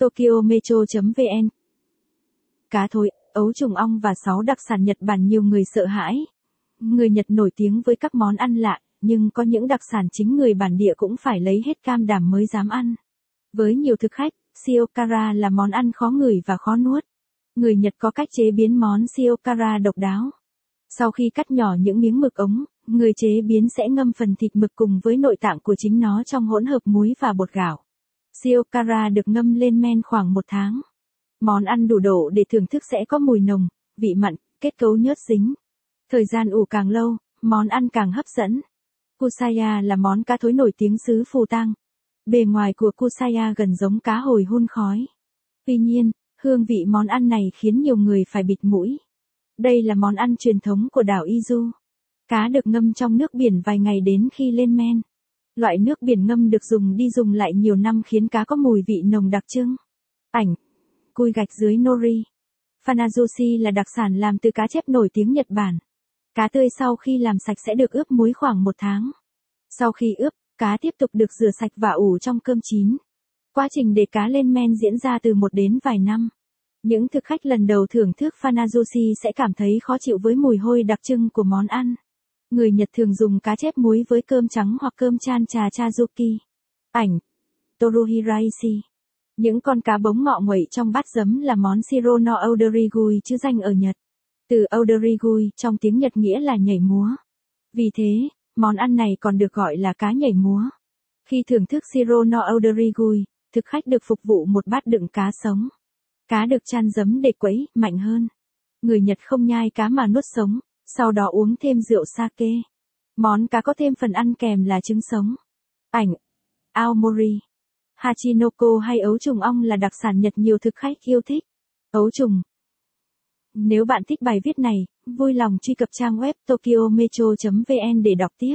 Tokyo Metro.vn Cá thối, ấu trùng ong và 6 đặc sản Nhật Bản nhiều người sợ hãi. Người Nhật nổi tiếng với các món ăn lạ, nhưng có những đặc sản chính người bản địa cũng phải lấy hết cam đảm mới dám ăn. Với nhiều thực khách, siokara là món ăn khó ngửi và khó nuốt. Người Nhật có cách chế biến món siokara độc đáo. Sau khi cắt nhỏ những miếng mực ống, người chế biến sẽ ngâm phần thịt mực cùng với nội tạng của chính nó trong hỗn hợp muối và bột gạo. Shiokara được ngâm lên men khoảng một tháng. Món ăn đủ độ để thưởng thức sẽ có mùi nồng, vị mặn, kết cấu nhớt dính. Thời gian ủ càng lâu, món ăn càng hấp dẫn. Kusaya là món cá thối nổi tiếng xứ Phù Tang. Bề ngoài của Kusaya gần giống cá hồi hun khói. Tuy nhiên, hương vị món ăn này khiến nhiều người phải bịt mũi. Đây là món ăn truyền thống của đảo Izu. Cá được ngâm trong nước biển vài ngày đến khi lên men. Loại nước biển ngâm được dùng đi dùng lại nhiều năm khiến cá có mùi vị nồng đặc trưng. Ảnh. Cùi gạch dưới nori. Fanazushi là đặc sản làm từ cá chép nổi tiếng Nhật Bản. Cá tươi sau khi làm sạch sẽ được ướp muối khoảng một tháng. Sau khi ướp, cá tiếp tục được rửa sạch và ủ trong cơm chín. Quá trình để cá lên men diễn ra từ một đến vài năm. Những thực khách lần đầu thưởng thức Fanazushi sẽ cảm thấy khó chịu với mùi hôi đặc trưng của món ăn. Người Nhật thường dùng cá chép muối với cơm trắng hoặc cơm chan trà chazuki. Ảnh. Toruhiraisi Những con cá bống ngọ nguậy trong bát giấm là món siro no odorigui chứ danh ở Nhật. Từ odorigui trong tiếng Nhật nghĩa là nhảy múa. Vì thế, món ăn này còn được gọi là cá nhảy múa. Khi thưởng thức siro no odorigui, thực khách được phục vụ một bát đựng cá sống. Cá được chan giấm để quấy, mạnh hơn. Người Nhật không nhai cá mà nuốt sống, sau đó uống thêm rượu sake. Món cá có thêm phần ăn kèm là trứng sống. Ảnh. Aomori. Hachinoko hay ấu trùng ong là đặc sản Nhật nhiều thực khách yêu thích. Ấu trùng. Nếu bạn thích bài viết này, vui lòng truy cập trang web tokyometro.vn để đọc tiếp.